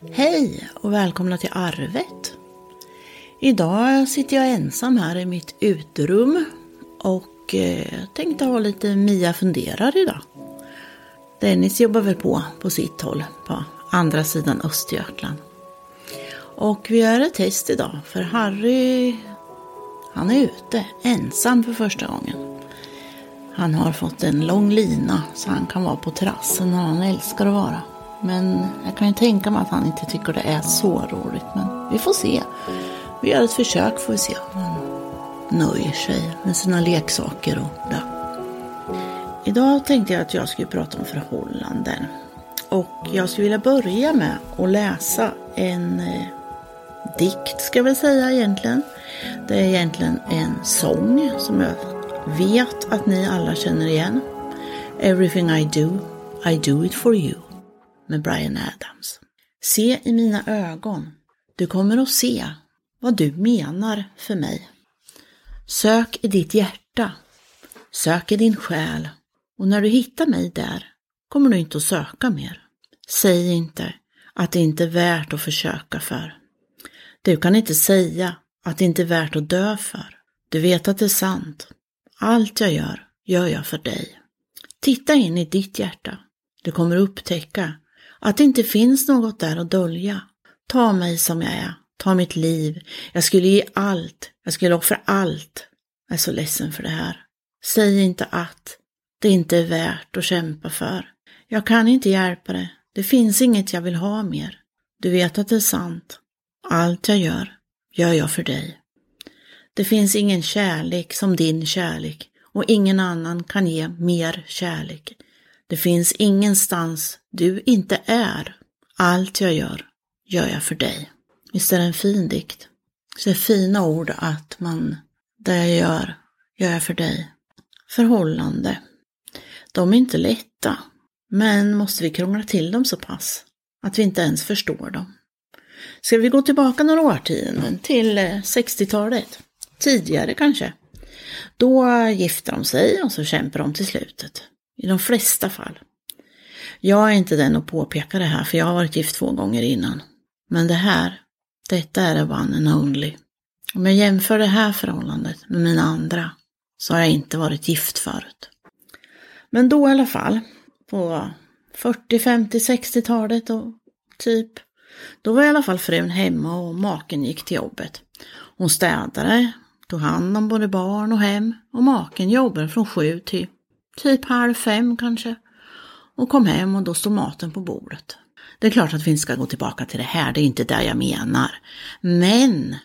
Hej och välkomna till Arvet. Idag sitter jag ensam här i mitt uterum och eh, tänkte ha lite Mia funderar idag. Dennis jobbar väl på på sitt håll på andra sidan Östergötland. Och vi gör ett test idag för Harry han är ute ensam för första gången. Han har fått en lång lina så han kan vara på terrassen när han älskar att vara. Men jag kan ju tänka mig att han inte tycker det är så roligt. Men vi får se. Vi gör ett försök får vi se om han nöjer sig med sina leksaker och det. Idag tänkte jag att jag skulle prata om förhållanden. Och jag skulle vilja börja med att läsa en eh, dikt ska jag väl säga egentligen. Det är egentligen en sång som jag vet att ni alla känner igen. Everything I do, I do it for you med Brian Adams. Se i mina ögon. Du kommer att se vad du menar för mig. Sök i ditt hjärta. Sök i din själ. Och när du hittar mig där kommer du inte att söka mer. Säg inte att det inte är värt att försöka för. Du kan inte säga att det inte är värt att dö för. Du vet att det är sant. Allt jag gör, gör jag för dig. Titta in i ditt hjärta. Du kommer upptäcka att det inte finns något där att dölja. Ta mig som jag är. Ta mitt liv. Jag skulle ge allt. Jag skulle offra allt. Jag är så ledsen för det här. Säg inte att det inte är värt att kämpa för. Jag kan inte hjälpa det. Det finns inget jag vill ha mer. Du vet att det är sant. Allt jag gör, gör jag för dig. Det finns ingen kärlek som din kärlek och ingen annan kan ge mer kärlek. Det finns ingenstans du inte är. Allt jag gör, gör jag för dig. Visst är det en fin dikt? Så det är fina ord att man, det jag gör, gör jag för dig. Förhållande. De är inte lätta, men måste vi krångla till dem så pass att vi inte ens förstår dem? Ska vi gå tillbaka några årtionden till eh, 60-talet? Tidigare kanske? Då gifter de sig och så kämpar de till slutet. I de flesta fall. Jag är inte den att påpeka det här för jag har varit gift två gånger innan. Men det här, detta är det one and only. Om jag jämför det här förhållandet med mina andra så har jag inte varit gift förut. Men då i alla fall, på 40, 50, 60-talet och typ, då var i alla fall frun hemma och maken gick till jobbet. Hon städade, tog hand om både barn och hem och maken jobbade från sju till typ halv fem kanske. Och kom hem och då stod maten på bordet. Det är klart att vi inte ska gå tillbaka till det här, det är inte det jag menar. Men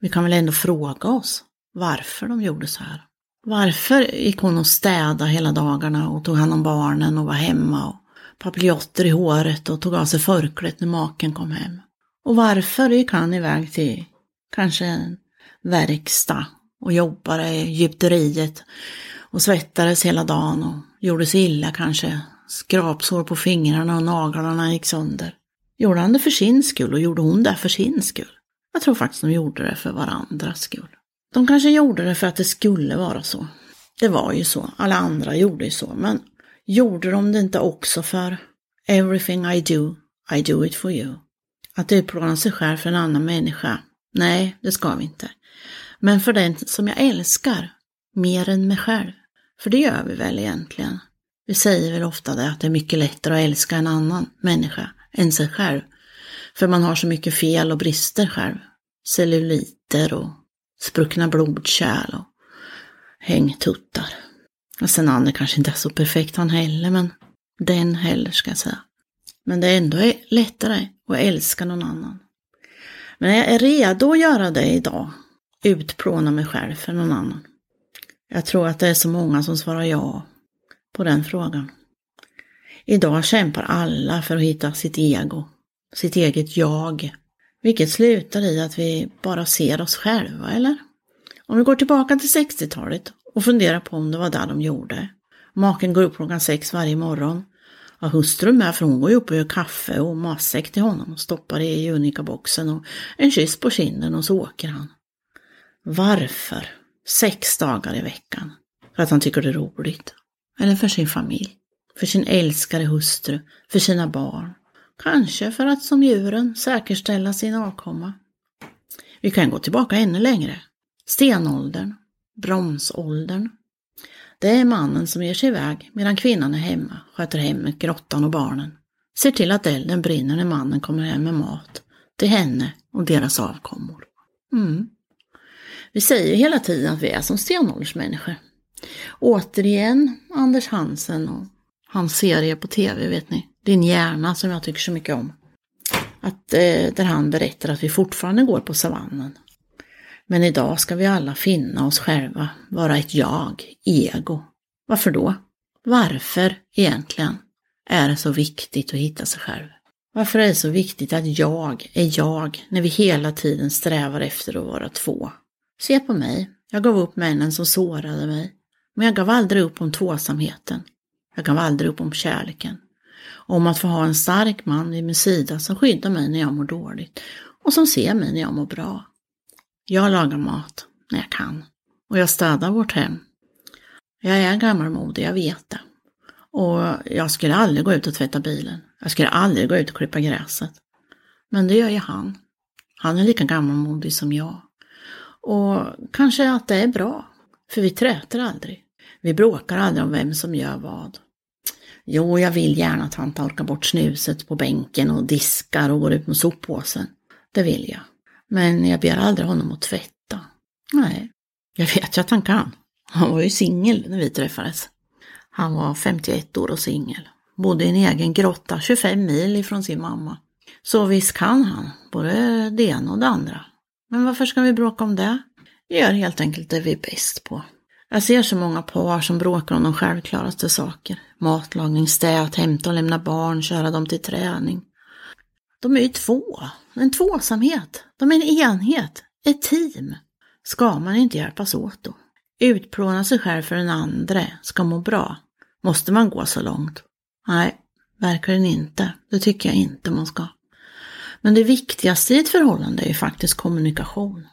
vi kan väl ändå fråga oss varför de gjorde så här. Varför gick hon och städade hela dagarna och tog hand om barnen och var hemma och papiljotter i håret och tog av sig förklädet när maken kom hem? Och varför gick han iväg till kanske en verkstad och jobbade i gjuteriet och svettades hela dagen och gjorde sig illa kanske. Skrapsår på fingrarna och naglarna gick sönder. Gjorde han det för sin skull och gjorde hon det för sin skull? Jag tror faktiskt de gjorde det för varandras skull. De kanske gjorde det för att det skulle vara så. Det var ju så, alla andra gjorde ju så, men gjorde de det inte också för everything I do, I do it for you? Att utplåna sig själv för en annan människa? Nej, det ska vi inte. Men för den som jag älskar, mer än mig själv. För det gör vi väl egentligen. Vi säger väl ofta det att det är mycket lättare att älska en annan människa än sig själv. För man har så mycket fel och brister själv. Celluliter och spruckna blodkärl och hängtuttar. Och sen Anne kanske inte är så perfekt han heller, men den heller ska jag säga. Men det är ändå lättare att älska någon annan. Men jag är redo att göra det idag. Utplåna mig själv för någon annan. Jag tror att det är så många som svarar ja på den frågan. Idag kämpar alla för att hitta sitt ego, sitt eget jag, vilket slutar i att vi bara ser oss själva, eller? Om vi går tillbaka till 60-talet och funderar på om det var där de gjorde. Maken går upp klockan sex varje morgon. Ja, hustrun med, för hon går ju upp och gör kaffe och matsäck till honom och stoppar i Unica-boxen och en kyss på kinden och så åker han. Varför? Sex dagar i veckan. För att han tycker det är roligt. Eller för sin familj. För sin älskade hustru. För sina barn. Kanske för att som djuren säkerställa sin avkomma. Vi kan gå tillbaka ännu längre. Stenåldern, bronsåldern. Det är mannen som ger sig iväg medan kvinnan är hemma, sköter hemmet, grottan och barnen. Ser till att elden brinner när mannen kommer hem med mat till henne och deras avkommor. Mm. Vi säger hela tiden att vi är som stenåldersmänniskor. Återigen Anders Hansen och hans serie på tv, vet ni. Din hjärna som jag tycker så mycket om. Att, eh, där han berättar att vi fortfarande går på savannen. Men idag ska vi alla finna oss själva, vara ett jag, ego. Varför då? Varför egentligen är det så viktigt att hitta sig själv? Varför är det så viktigt att jag är jag när vi hela tiden strävar efter att vara två? Se på mig, jag gav upp männen som sårade mig. Men jag gav aldrig upp om tvåsamheten. Jag gav aldrig upp om kärleken. Om att få ha en stark man vid min sida som skyddar mig när jag mår dåligt och som ser mig när jag mår bra. Jag lagar mat när jag kan och jag städar vårt hem. Jag är gammalmodig, jag vet det. Och jag skulle aldrig gå ut och tvätta bilen. Jag skulle aldrig gå ut och klippa gräset. Men det gör ju han. Han är lika gammalmodig som jag. Och kanske att det är bra, för vi träter aldrig. Vi bråkar aldrig om vem som gör vad. Jo, jag vill gärna att han torkar bort snuset på bänken och diskar och går ut med soppåsen. Det vill jag. Men jag ber aldrig honom att tvätta. Nej, jag vet ju att han kan. Han var ju singel när vi träffades. Han var 51 år och singel. Bodde i en egen grotta 25 mil ifrån sin mamma. Så visst kan han, både det ena och det andra. Men varför ska vi bråka om det? Vi gör helt enkelt det vi är bäst på. Jag ser så många par som bråkar om de självklaraste saker. Matlagning, städ, hämta och lämna barn, köra dem till träning. De är ju två, en tvåsamhet. De är en enhet, ett team. Ska man inte hjälpas åt då? Utplåna sig själv för den andre, ska må bra. Måste man gå så långt? Nej, verkligen inte. Det tycker jag inte man ska. Men det viktigaste i ett förhållande är ju faktiskt kommunikation.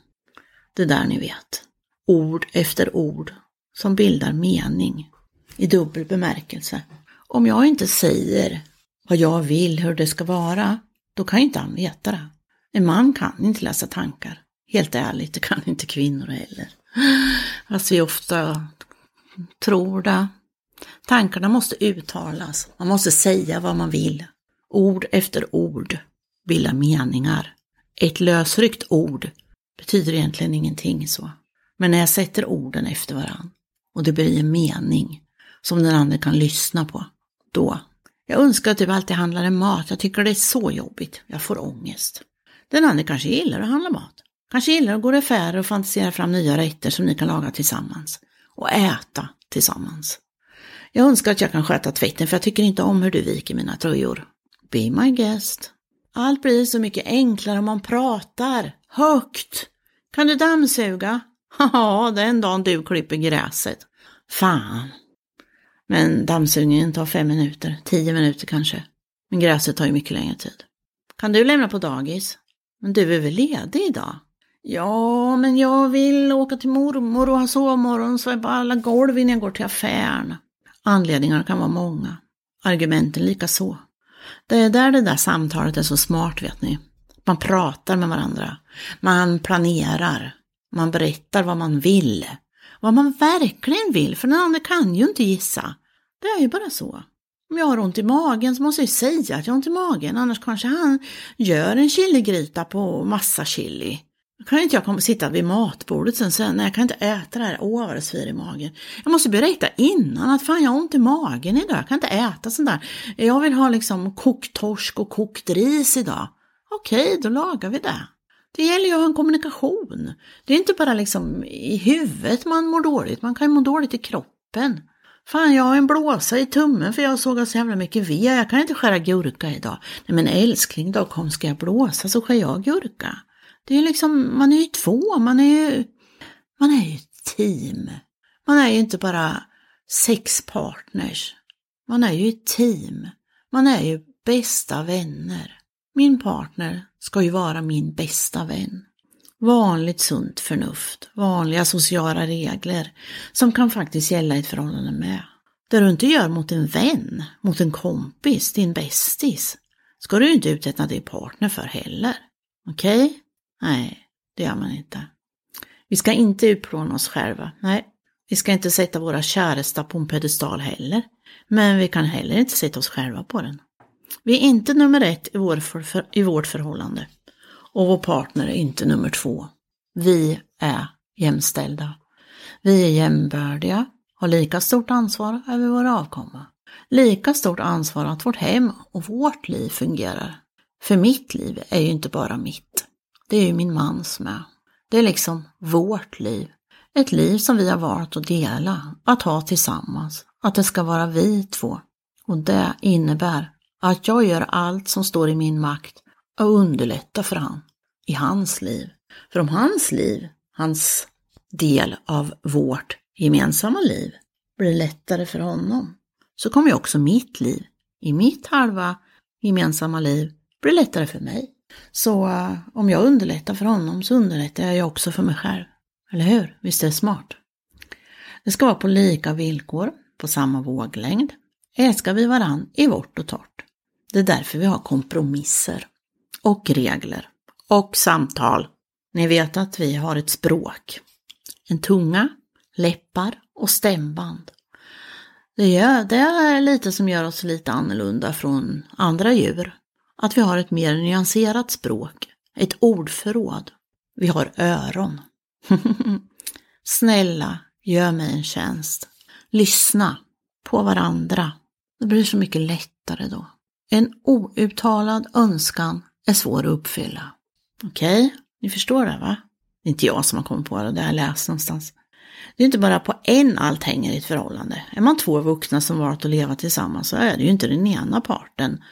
Det där ni vet. Ord efter ord som bildar mening i dubbel bemärkelse. Om jag inte säger vad jag vill, hur det ska vara, då kan ju inte han veta det. En man kan inte läsa tankar. Helt ärligt, det kan inte kvinnor heller. Fast vi ofta tror det. Tankarna måste uttalas. Man måste säga vad man vill. Ord efter ord bilda meningar. Ett lösryckt ord betyder egentligen ingenting så. Men när jag sätter orden efter varann och det blir en mening som den andra kan lyssna på, då. Jag önskar att du alltid handlade mat. Jag tycker det är så jobbigt. Jag får ångest. Den andra kanske gillar att handla mat. Kanske gillar att gå i affärer och fantisera fram nya rätter som ni kan laga tillsammans. Och äta tillsammans. Jag önskar att jag kan sköta tvätten för jag tycker inte om hur du viker mina tröjor. Be my guest. Allt blir så mycket enklare om man pratar högt. Kan du dammsuga? Ja, den dagen du klipper gräset. Fan. Men dammsugningen tar fem minuter, tio minuter kanske. Men gräset tar ju mycket längre tid. Kan du lämna på dagis? Men du är väl ledig idag? Ja, men jag vill åka till mormor och ha sovmorgon så är bara alla golv innan jag går till affären. Anledningarna kan vara många. Argumenten lika så. Det är där det där samtalet är så smart, vet ni. Man pratar med varandra. Man planerar. Man berättar vad man vill. Vad man verkligen vill, för den andra kan ju inte gissa. Det är ju bara så. Om jag har ont i magen så måste jag säga att jag har ont i magen, annars kanske han gör en chiligryta på massa chili. Kan inte jag komma, sitta vid matbordet sen och säga nej jag kan inte äta det här, åh vad det svir i magen. Jag måste berätta innan att fan jag har ont i magen idag, jag kan inte äta sånt där. Jag vill ha liksom kokt torsk och kokt ris idag. Okej, då lagar vi det. Det gäller ju att ha en kommunikation. Det är inte bara liksom i huvudet man mår dåligt, man kan ju må dåligt i kroppen. Fan, jag har en blåsa i tummen för jag såg så jävla mycket ved. Jag kan inte skära gurka idag. Nej men älskling, då kom ska jag blåsa så skär jag gurka. Det är liksom, man är ju två, man är ju, man är ju ett team. Man är ju inte bara sex partners. Man är ju ett team. Man är ju bästa vänner. Min partner ska ju vara min bästa vän. Vanligt sunt förnuft, vanliga sociala regler som kan faktiskt gälla i ett förhållande med. Det du inte gör mot en vän, mot en kompis, din bästis. ska du ju inte utsätta din partner för heller. Okej? Okay? Nej, det gör man inte. Vi ska inte utplåna oss själva. Nej, vi ska inte sätta våra käresta på en pedestal heller. Men vi kan heller inte sätta oss själva på den. Vi är inte nummer ett i, vår för, för, i vårt förhållande. Och vår partner är inte nummer två. Vi är jämställda. Vi är jämbördiga, har lika stort ansvar över vår avkomma. Lika stort ansvar att vårt hem och vårt liv fungerar. För mitt liv är ju inte bara mitt. Det är ju min mans med. Det är liksom vårt liv. Ett liv som vi har valt att dela, att ha tillsammans. Att det ska vara vi två. Och det innebär att jag gör allt som står i min makt och underlätta för han i hans liv. För om hans liv, hans del av vårt gemensamma liv, blir lättare för honom, så kommer ju också mitt liv, i mitt halva gemensamma liv, bli lättare för mig. Så uh, om jag underlättar för honom så underlättar jag ju också för mig själv. Eller hur? Visst är det smart? Det ska vara på lika villkor, på samma våglängd. Älskar vi varann i vårt och torrt. Det är därför vi har kompromisser och regler och samtal. Ni vet att vi har ett språk. En tunga, läppar och stämband. Det det är lite som gör oss lite annorlunda från andra djur. Att vi har ett mer nyanserat språk, ett ordförråd. Vi har öron. Snälla, gör mig en tjänst. Lyssna på varandra. Det blir så mycket lättare då. En outtalad önskan är svår att uppfylla. Okej, okay? ni förstår det va? Det är inte jag som har kommit på det, det har jag läst någonstans. Det är inte bara på en allt hänger i ett förhållande. Är man två vuxna som valt att leva tillsammans så är det ju inte den ena parten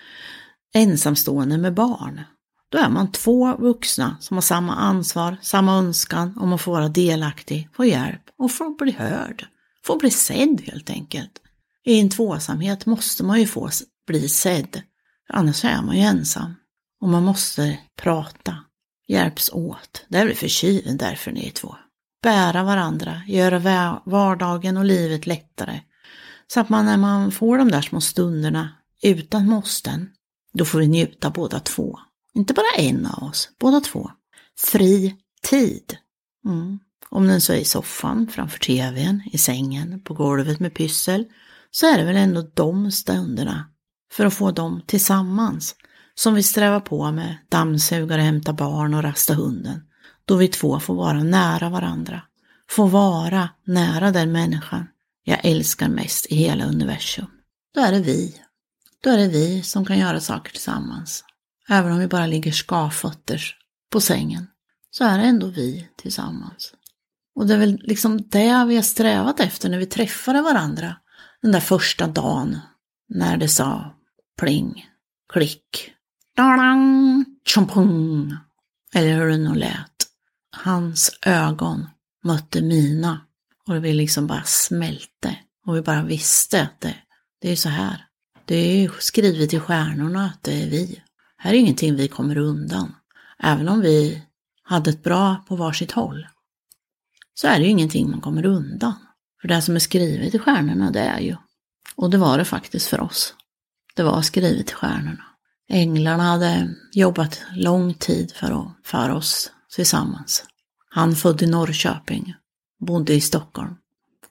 ensamstående med barn. Då är man två vuxna som har samma ansvar, samma önskan om att få vara delaktig, få hjälp och få bli hörd. Få bli sedd helt enkelt. I en tvåsamhet måste man ju få bli sedd, annars är man ju ensam. Och man måste prata, hjälps åt. Det är väl förkylen därför ni är två. Bära varandra, göra vardagen och livet lättare. Så att man när man får de där små stunderna utan måsten, då får vi njuta båda två. Inte bara en av oss, båda två. Fri tid. Mm. Om den så är i soffan, framför tvn, i sängen, på golvet med pyssel, så är det väl ändå de stunderna, för att få dem tillsammans, som vi strävar på med dammsugare, hämta barn och rasta hunden. Då vi två får vara nära varandra. Få vara nära den människan jag älskar mest i hela universum. Då är det vi. Då är det vi som kan göra saker tillsammans. Även om vi bara ligger skavfötters på sängen, så är det ändå vi tillsammans. Och det är väl liksom det vi har strävat efter när vi träffade varandra den där första dagen när det sa pling, klick, dalang, tjompong, eller hur det nu lät. Hans ögon mötte mina och vi liksom bara smälte och vi bara visste att det, det är så här. Det är skrivet i stjärnorna att det är vi. Här är ingenting vi kommer undan. Även om vi hade ett bra på varsitt håll så är det ju ingenting man kommer undan. För det som är skrivet i stjärnorna det är ju, och det var det faktiskt för oss, det var skrivet i stjärnorna. Änglarna hade jobbat lång tid för att föra oss tillsammans. Han född i Norrköping, bodde i Stockholm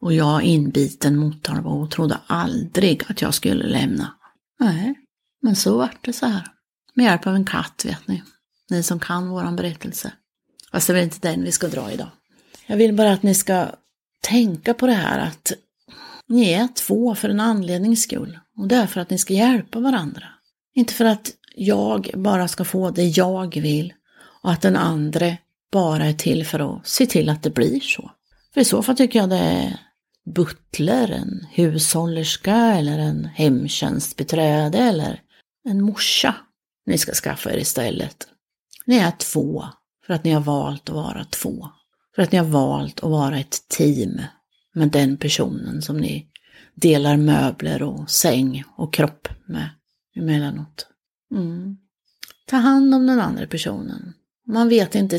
och jag inbiten Motala och trodde aldrig att jag skulle lämna. Nej, men så vart det så här. Med hjälp av en katt vet ni. Ni som kan våran berättelse. Fast det är väl inte den vi ska dra idag. Jag vill bara att ni ska tänka på det här att ni är två för en anlednings skull. Och det är för att ni ska hjälpa varandra. Inte för att jag bara ska få det jag vill och att den andra bara är till för att se till att det blir så. För i så fall tycker jag det är butler, en hushållerska eller en hemtjänstbiträde eller en morsa ni ska skaffa er istället. Ni är två för att ni har valt att vara två. För att ni har valt att vara ett team med den personen som ni delar möbler och säng och kropp med emellanåt. Mm. Ta hand om den andra personen. Man vet inte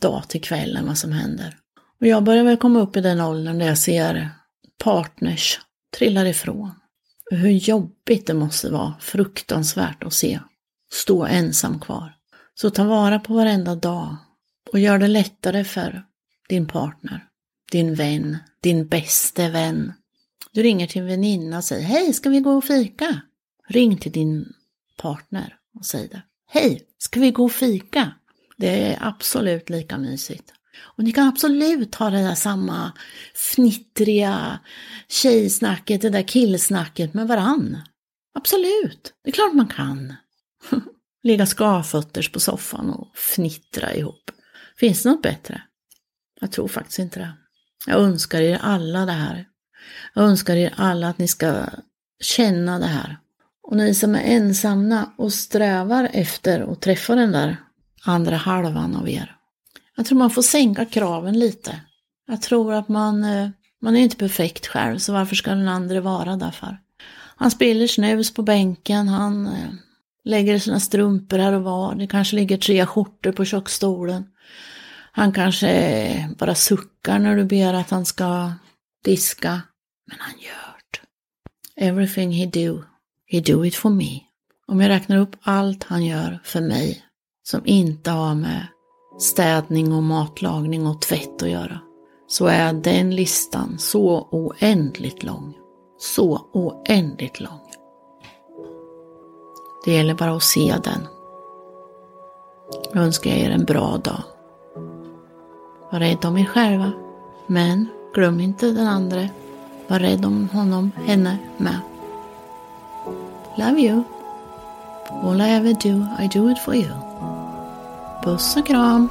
dag till kvällen vad som händer. Och jag börjar väl komma upp i den åldern där jag ser partners trillar ifrån. Hur jobbigt det måste vara, fruktansvärt att se stå ensam kvar. Så ta vara på varenda dag och gör det lättare för din partner, din vän, din bäste vän. Du ringer till en väninna och säger Hej, ska vi gå och fika? Ring till din partner och säg det. Hej, ska vi gå och fika? Det är absolut lika mysigt. Och ni kan absolut ha det där samma fnittriga tjejsnacket, det där killsnacket med varann. Absolut, det är klart man kan. Ligga skavfötters på soffan och fnittra ihop. Finns det något bättre? Jag tror faktiskt inte det. Jag önskar er alla det här. Jag önskar er alla att ni ska känna det här. Och ni som är ensamma och strävar efter att träffa den där andra halvan av er. Jag tror man får sänka kraven lite. Jag tror att man, eh, man är inte perfekt själv, så varför ska den andra vara därför? Han spiller snus på bänken, han eh, lägger sina strumpor här och var, det kanske ligger tre skjortor på köksstolen. Han kanske eh, bara suckar när du ber att han ska diska, men han gör det. Everything he do, he do it for me. Om jag räknar upp allt han gör för mig som inte har med städning och matlagning och tvätt att göra, så är den listan så oändligt lång. Så oändligt lång. Det gäller bara att se den. Jag önskar er en bra dag. Var rädd om er själva, men glöm inte den andra. Var rädd om honom, henne med. Love you. All I ever do, I do it for you. Puss och kram!